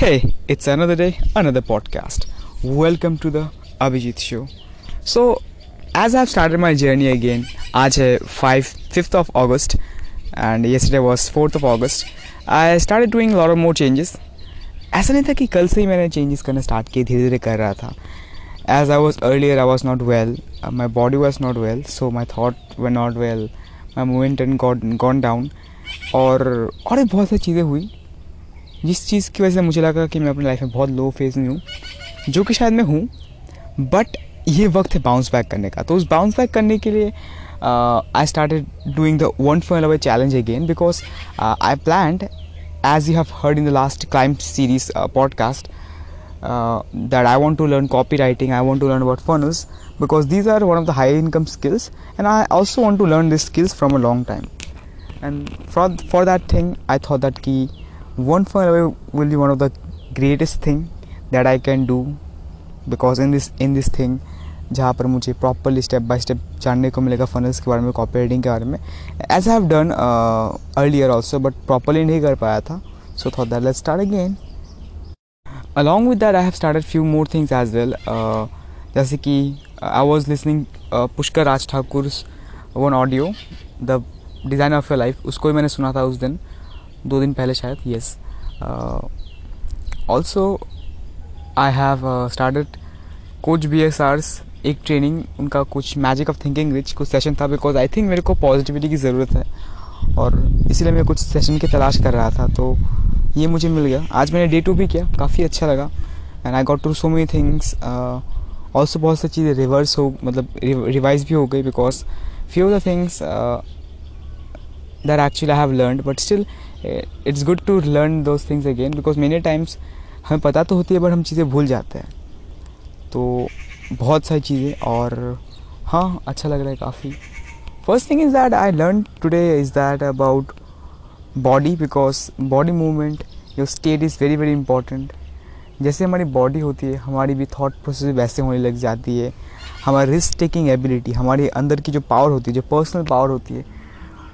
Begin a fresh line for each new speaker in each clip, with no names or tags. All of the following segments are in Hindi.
Hey, it's another day, another podcast. Welcome to the Abhijit Show. So, as I've started my journey again, आज है 5 5th of August and yesterday was 4th of August. I started doing a lot of more changes. ऐसा नहीं था कि कल से ही मैंने चेंजेस करना स्टार्ट किए धीरे धीरे कर रहा था As as I was earlier I was not well my body was not well so my thought were not well my movement and gone down और और बहुत सारी चीज़ें हुई जिस चीज़ की वजह से मुझे लगा कि मैं अपनी लाइफ में बहुत लो फ़ेज़ में हूँ जो कि शायद मैं हूँ बट ये वक्त है बाउंस बैक करने का तो उस बाउंस बैक करने के लिए I started doing the one for away challenge again because I plan as you have heard in the last climb series uh, podcast uh, that i want to learn copywriting i want to learn about funnels because these are one of the high income skills and i also want to learn these skills from a long time and for for that thing i thought that key one funnel will be one of the greatest thing that i can do because in this in this thing, जहाँ पर मुझे प्रॉपरली स्टेप बाय स्टेप जानने को मिलेगा फनल्स के बारे में कॉपी राइटिंग के बारे में as have done earlier also but properly नहीं कर पाया था so thought that let start again along with that I have started few more things as well जैसे कि I was listening Pushkar Raj Thakur one audio the design of your life उसको ही मैंने सुना था उस दिन दो दिन पहले शायद yes also I have started coach B S R's एक ट्रेनिंग उनका कुछ मैजिक ऑफ़ थिंकिंग रिच कुछ सेशन था बिकॉज़ आई थिंक मेरे को पॉजिटिविटी की ज़रूरत है, और इसीलिए मैं कुछ सेशन की तलाश कर रहा था तो ये मुझे मिल गया। आज मैंने डे टू भी किया, काफ़ी अच्छा लगा and I got to so many things also बहुत सी चीज़ें रिवर्स हो मतलब रिवाइज भी हो गई because few the things that actually I have learn but still it's good to learn those things again because many times हमें पता तो होती है बट हम चीज़ें भूल जाते हैं। तो बहुत सारी चीज़ें और हाँ अच्छा लग रहा है काफ़ी। First thing is that I learn today is that about body because body movement your state is very very important जैसे हमारी बॉडी होती है, हमारी भी थॉट प्रोसेस वैसे होने लग जाती है। हमारी रिस्क टेकिंग एबिलिटी हमारे अंदर की जो पावर होती है, जो पर्सनल पावर होती है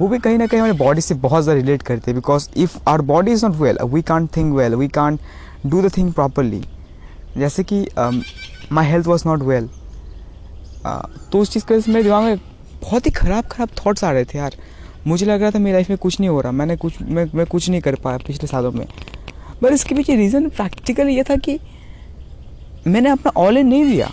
वो भी कहीं ना कहीं हमारी बॉडी से बहुत ज़्यादा रिलेट करते हैं because if our body is not well we can't think well we can't do the thing properly जैसे कि my health was not well तो उस चीज़ के मेरे दिमाग में बहुत ही ख़राब ख़राब थाट्स आ रहे थे यार। मुझे लग रहा था मेरी लाइफ में कुछ नहीं हो रहा। मैंने कुछ, मैं मैं कुछ नहीं कर पाया पिछले सालों में। पर इसके पीछे रीज़न प्रैक्टिकल ये था कि मैंने अपना ऑल इन नहीं दिया।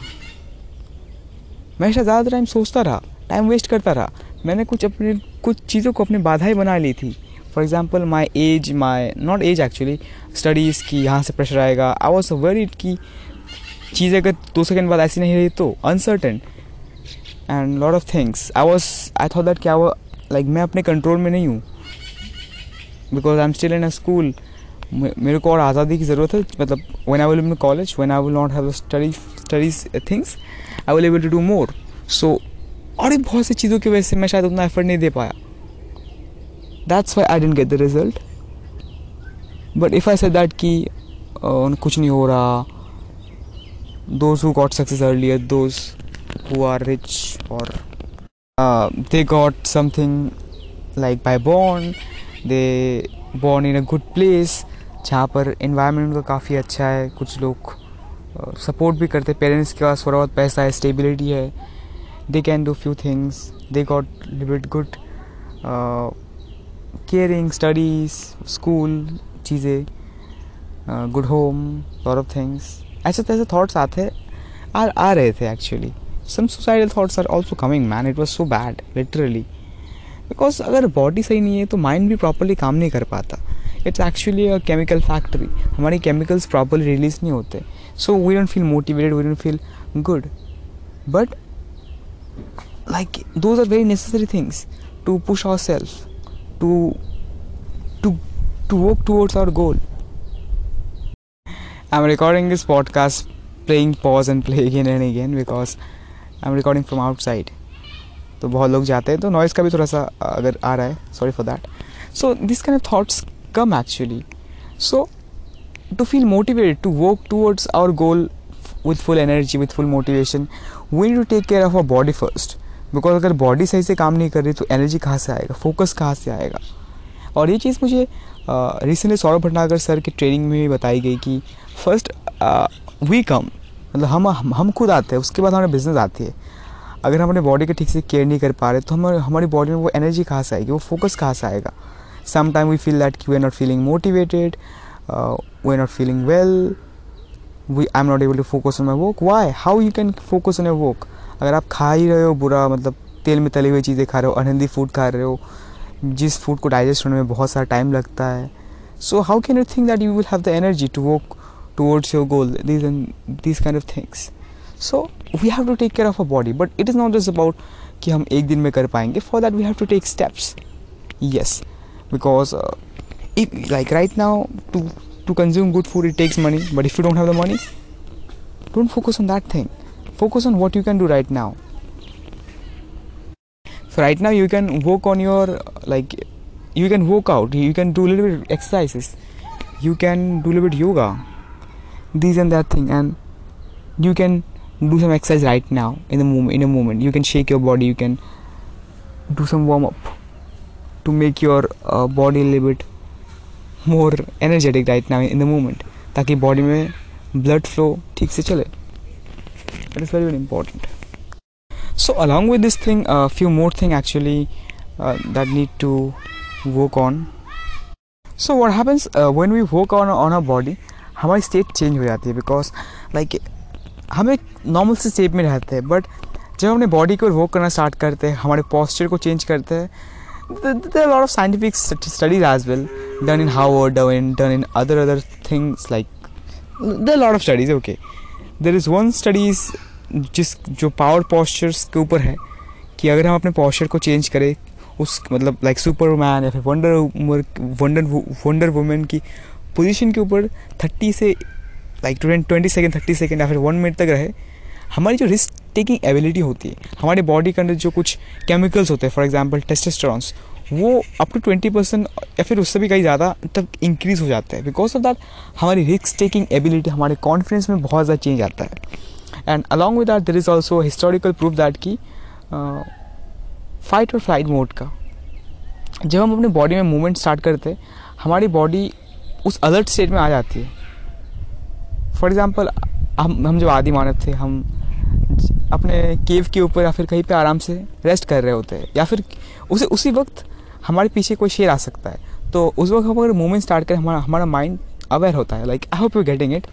मैं ज़्यादा टाइम सोचता रहा टाइम वेस्ट करता रहा। मैंने कुछ अपने, कुछ चीज़ों को अपनी बाधाएँ बना ली थी। For example my as my not as actually studies की यहाँ से प्रेशर आएगा। आई वॉज़ वेरीड की चीज़ अगर दो सेकेंड बाद ऐसी नहीं रही तो uncertain and lot of things I was I thought that क्या वो लाइक मैं अपने कंट्रोल में नहीं हूँ। Because I am still in a school मेरे को और आज़ादी की ज़रूरत है। मतलब when I will in college when I will not have study studies things I will able to do more so और भी बहुत सी चीज़ों की वजह से मैं शायद उतना एफर्ट नहीं दे पाया। That's why I didn't get the result but if I say that कि कुछ नहीं हो रहा those who got success those who are rich or uh, they got something like by born, they born in a good place जहाँ पर इन्वायरमेंट उनका काफ़ी अच्छा है कुछ लोग सपोर्ट भी करते पेरेंट्स के पास थोड़ा बहुत पैसा है स्टेबिलिटी है they can do few things they got लिविट good caring studies school चीज़ें good home lot of things ऐसे तैसे थॉट्स आते, आ आ रहे थे actually some suicidal thoughts are also coming man it was so bad literally because अगर बॉडी सही नहीं है तो माइंड भी प्रॉपरली काम नहीं कर पाता. It's actually a chemical factory हमारे केमिकल्स प्रॉपरली रिलीज़ नहीं होते. So we don't feel motivated we don't feel good but those are very necessary things to push our self to to to work towards our goal I'm recording this podcast playing pause and play again and again because I'm recording from outside. तो बहुत लोग जाते हैं तो नॉइज़ का भी थोड़ा सा अगर आ रहा है sorry for that so this kind of thoughts come actually so to feel motivated to work towards our goal with full energy with full motivation we to take care of our body first. Because अगर बॉडी सही से काम नहीं कर रही तो एनर्जी कहाँ से आएगा? फोकस कहाँ से आएगा? और ये चीज़ मुझे रिसेंटली सौरभ भटनागर सर की ट्रेनिंग में भी बताई गई कि फ़र्स्ट वी कम मतलब हम हम खुद आते हैं, उसके बाद हमारे बिज़नेस आती है। अगर हम अपने बॉडी का ठीक से केयर नहीं कर पा रहे तो हम हमारी बॉडी में वो एनर्जी कहाँ से आएगी? वो फोकस कहाँ से आएगा? Sometime we feel that we are not feeling motivated we are not feeling well we I am not able to focus on my work why how you can focus on your work अगर आप खा ही रहे हो बुरा मतलब तेल में तली हुई चीज़ें खा रहे हो अनहेल्दी फ़ूड खा रहे हो, जिस फ़ूड को डाइजेस्ट होने में बहुत सारा टाइम लगता है। So how can you think that you will have the energy to work towards your goal and these kind of things. So we have to take care of our body, but it is not just about कि हम एक दिन में कर पाएँगे। For that we have to take steps yes because if like right now, to to consume good food it takes money. But if you don't have the money don't focus on that thing. Focus on what you can do right now. So right now you can work on your like you can work out you can do a little bit exercises you can do a little bit yoga this and that thing and you can do some exercise right now in the moment in a moment. You can shake your body you can do some warm up to make your uh, body a little bit more energetic diet now in the moment ताकि बॉडी में ब्लड फ्लो ठीक से चले. It is very very important so along with this thing few more thing actually that need to work on so what happens when we work on on a body हमारी स्टेट चेंज हो जाती है बिकॉज़ लाइक हम एक नॉर्मल से स्टेप में रहते हैं बट जब हम अपने बॉडी को वर्क करना स्टार्ट करते हैं, हमारे पॉस्चर को चेंज करते हैं lot of scientific studies as well done in Harvard done done in other other things like the lot of studies okay there is one studies जिस, जो पावर पॉस्चर्स के ऊपर है, कि अगर हम अपने पॉस्चर को चेंज करें, उस मतलब लाइक सुपर मैन या फिर वंडर वंडर वंडर वुमेन की पोजीशन के ऊपर थर्टी से like twenty second thirty second या फिर वन मिनट तक रहे हमारी जो रिस्क टेकिंग एबिलिटी होती है, हमारे बॉडी के अंदर जो कुछ केमिकल्स होते हैं फॉर एग्ज़ाम्पल टेस्टेस्टेरॉन्स वो अप टू ट्वेंटी परसेंट या फिर उससे भी कहीं ज़्यादा तक इंक्रीज़ हो जाता है. बिकॉज़ ऑफ़ दैट हमारी रिस्क टेकिंग एबिलिटी हमारे कॉन्फिडेंस में बहुत ज़्यादा चेंज आता है. And along with that there is also historical proof that की फाइट और फ़्लाइट मोड का. जब हम अपने बॉडी में मूवमेंट स्टार्ट करते हैं, हमारी बॉडी उस अलर्ट स्टेट में आ जाती है. फॉर एग्ज़ाम्पल हम हम जब आदि मानव थे, हम अपने केव के ऊपर या फिर कहीं पे आराम से रेस्ट कर रहे होते हैं, या फिर उसे, उसी वक्त हमारे पीछे कोई शेर आ सकता है। तो उस वक्त हम अगर मूवमेंट स्टार्ट करें, हमारा हमारा माइंड अवेयर होता है like I hope you getting it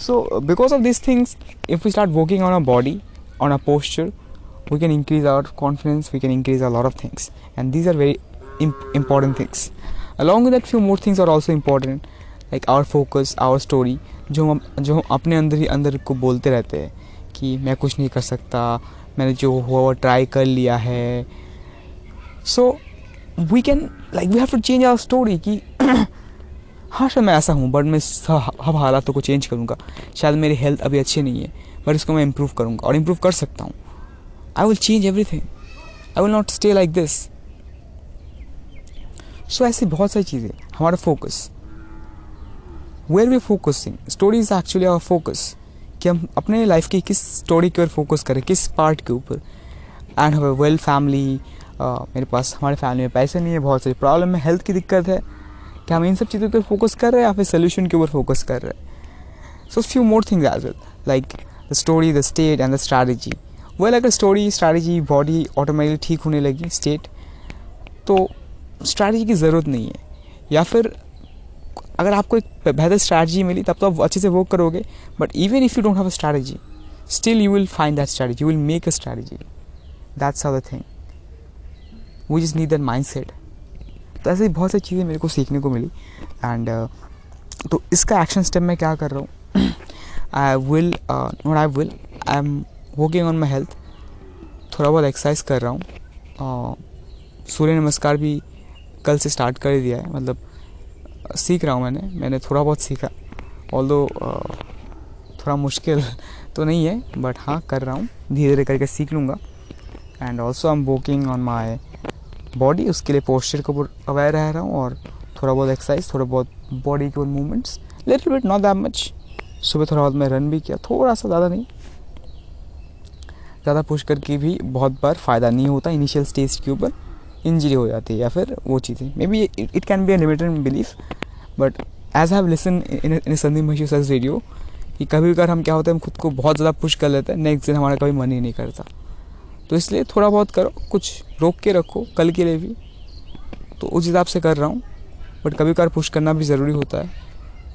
so because of this things if we start working on a body on a posture we can increase our confidence we can increase a lot of things and these are very things. Along with that, few more things are also important, like our focus, our story, जो हम जो हम अपने अंदर ही, अंदर को बोलते रहते हैं। कि मैं कुछ नहीं कर सकता। मैंने जो हुआ वो ट्राई कर लिया है। So we can like we have to change our story कि हाँ शायद मैं ऐसा हूँ बट मैं सब हालातों को चेंज करूँगा। शायद मेरी हेल्थ अभी अच्छी नहीं है बट इसको मैं इम्प्रूव करूँगा और इम्प्रूव कर सकता हूँ। I will change everything I will not stay like this so ऐसी बहुत सारी चीज़ें हमारा focus where we focusing story is actually our focus कि हम अपने लाइफ की किस स्टोरी के ऊपर फोकस करें, किस पार्ट के ऊपर? एंड हैव वेल फैमिली मेरे पास, हमारे फैमिली में पैसे नहीं है, बहुत सारी प्रॉब्लम है हेल्थ की दिक्कत है। क्या हम इन सब चीज़ों पर फोकस कर रहे हैं या फिर सोल्यूशन के ऊपर फोकस कर रहे हैं? So few more things as well like the story the state and the strategy well अगर स्टोरी स्ट्रैटेजी बॉडी ऑटोमेटिकली ठीक होने लगी स्टेट तो स्ट्रैटेजी की ज़रूरत नहीं है। या फिर अगर आपको एक बेहतर स्ट्रैटेजी मिली तब तो आप अच्छे से वर्क करोगे but even if you don't have a strategy still you will find that strategy you will make a strategy that's the thing we just need that mindset तो ऐसे बहुत सारी चीज़ें मेरे को सीखने को मिली एंड uh, तो इसका एक्शन स्टेप मैं क्या कर रहा हूँ? I will not I will I am working on my health थोड़ा बहुत एक्सरसाइज कर रहा हूँ। Uh, सूर्य नमस्कार भी कल से स्टार्ट कर दिया है मतलब सीख रहा हूँ मैंने मैंने थोड़ा बहुत सीखा। ऑल दो थोड़ा मुश्किल तो नहीं है बट हाँ कर रहा हूँ। धीरे धीरे करके सीख लूँगा। And also I am working on my body उसके लिए पोस्चर के अवेयर रह रहा हूँ और थोड़ा बहुत एक्सरसाइज थोड़ा बहुत बॉडी के movements little bit not that much सुबह थोड़ा बहुत मैं रन भी किया थोड़ा सा ज़्यादा नहीं। ज़्यादा पुश करके भी बहुत बार फ़ायदा नहीं होता इनिशियल स्टेज के ऊपर। इंजरी हो जाती है या फिर वो चीज़ें। Maybe it can be a belief but as have listen in Sandeep मशी सर रेडियो कि कभी कभी हम क्या होते हैं, हम खुद को बहुत ज़्यादा पुश कर लेते हैं नेक्स्ट दिन हमारा कभी मन ही नहीं करता। तो इसलिए थोड़ा बहुत करो, कुछ रोक के रखो, कल के लिए भी। तो उस हिसाब से कर रहा हूँ बट कभी कभार पुश करना भी ज़रूरी होता है।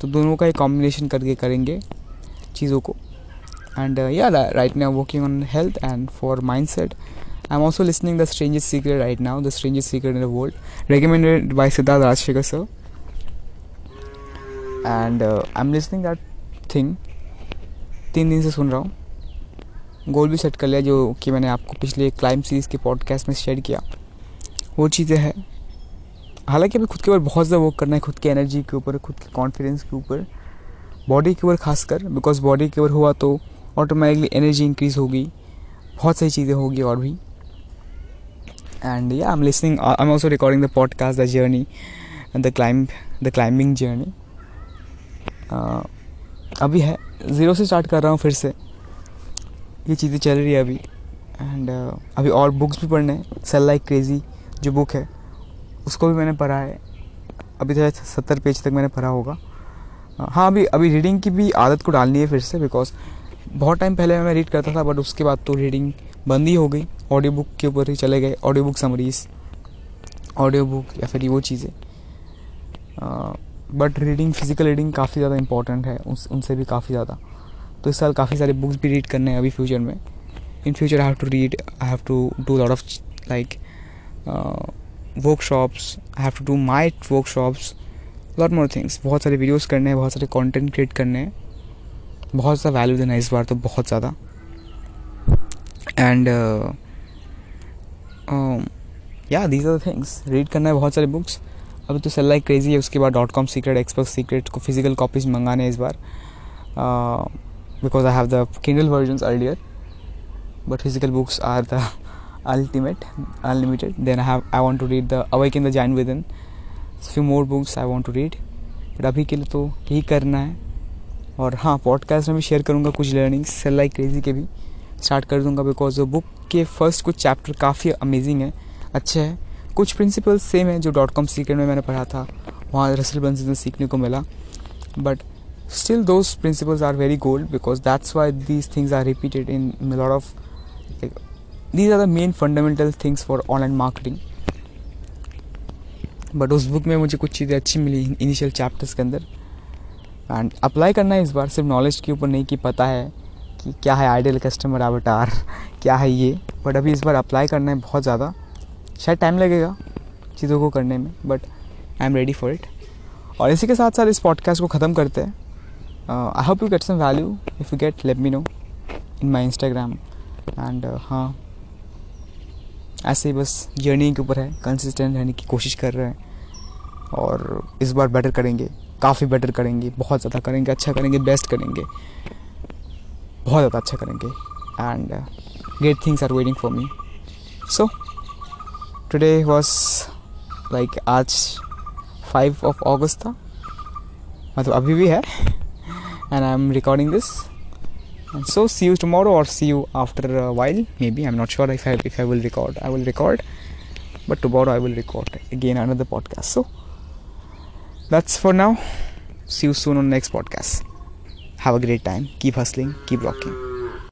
तो दोनों का एक कॉम्बिनेशन करके करेंगे चीज़ों को। And yeah right now working on health and for mindset am also listening the strangest secret right now the strangest secret in the world recommended by Siddharth Rajshekhar sir and I am listening that thing तीन दिन से सुन रहा हूँ। गोल भी सेट कर लिया जो कि मैंने आपको पिछले क्लाइम सीरीज़ के पॉडकास्ट में शेयर किया। वो चीज़ें हैं। हालाँकि अभी खुद के ऊपर बहुत ज़्यादा वर्क करना है, खुद की एनर्जी के ऊपर, खुद के कॉन्फिडेंस के ऊपर। बॉडी के ऊपर खासकर बिकॉज़ बॉडी के ऊपर हुआ तो ऑटोमेटिकली एनर्जी इंक्रीज होगी। बहुत सारी चीज़ें होगी और भी। And yeah I am listening I am also recording the podcast the journey the climb the climbing journey अभी है ज़ीरो से स्टार्ट कर रहा हूँ फिर से। ये चीज़ें चल रही है अभी। एंड uh, अभी और बुक्स भी पढ़ने हैं। सेल लाइक क्रेज़ी जो बुक है उसको भी मैंने पढ़ा है। अभी तो सत्तर पेज तक मैंने पढ़ा होगा। हाँ अभी अभी रीडिंग की भी आदत को डालनी है फिर से बिकॉज़ बहुत टाइम पहले मैं रीड करता था बट उसके बाद तो रीडिंग बंद ही हो गई। ऑडियो बुक के ऊपर ही चले गए। Audio book summaries audio book या फिर वो चीज़ें। बट रीडिंग फ़िज़िकल रीडिंग काफ़ी ज़्यादा इंपॉर्टेंट है। उस, उनसे भी काफ़ी ज़्यादा। तो इस साल काफ़ी सारे बुक्स भी रीड करने हैं अभी फ्यूचर में। In future I have to read I have to do lot of like workshops I have to do my workshops lot more things बहुत सारे वीडियोस करने हैं, बहुत सारे कंटेंट क्रिएट करने हैं। बहुत सा वैल्यू देना है इस बार तो बहुत ज़्यादा। एंड या दीज आर थिंग्स रीड करना है बहुत सारे बुक्स अभी तो सेल लाइक क्रेजी है, उसके बाद dot com secret expert secret को फ़िज़िकल कॉपीज मंगाने इस बार. Because I have the Kindle version earlier but physical books are the ultimate, unlimited. Then i have, i want to read the awaken the giant within. Few more books i want to read. But अभी के लिए तो यही करना है. और हाँ पॉडकास्ट में भी शेयर करूँगा कुछ लर्निंग्स सेल लाइक क्रेजी के भी. स्टार्ट कर दूँगा बिकॉज़ वो बुक के फ़र्स्ट कुछ चैप्टर काफ़ी अमेजिंग है। अच्छे हैं। कुछ प्रिंसिपल्स सेम है जो डॉट कॉम सीक्रेट में मैंने पढ़ा था। वहाँ रसल बंस में सीखने को मिला। But still those principles are very gold because that's why these things are repeated in lot of these are the main fundamental things for online marketing but उस बुक में मुझे कुछ चीज़ें अच्छी मिली इनिशियल चैप्टर्स के अंदर। एंड अप्लाई करना है इस बार, सिर्फ़ नॉलेज के ऊपर नहीं कि पता है। कि क्या है आइडियल कस्टमर एवटार क्या है ये? बट अभी इस बार अप्लाई करना है बहुत ज़्यादा। शायद टाइम लगेगा चीज़ों को करने में but I am ready for it और इसी के साथ साथ इस पॉडकास्ट को ख़त्म करते हैं। I hope you get some value if you get let me know in my Instagram and हाँ ऐसे ही बस जर्नी के ऊपर है कंसिस्टेंट रहने की कोशिश कर रहे हैं। और इस बार बेटर करेंगे, काफ़ी बेटर करेंगे, बहुत ज़्यादा करेंगे अच्छा करेंगे बेस्ट करेंगे। बहुत ज़्यादा अच्छा करेंगे। And great things are waiting for me so today was like आज फाइव ऑफ़ ऑगस्त था। मतलब अभी भी है। And I am recording this and so see you tomorrow और see you after while maybe I am not sure if I if I will record I will record but tomorrow I will record again another podcast so that's for now see you soon on next podcast have a great time. Keep hustling. Keep rocking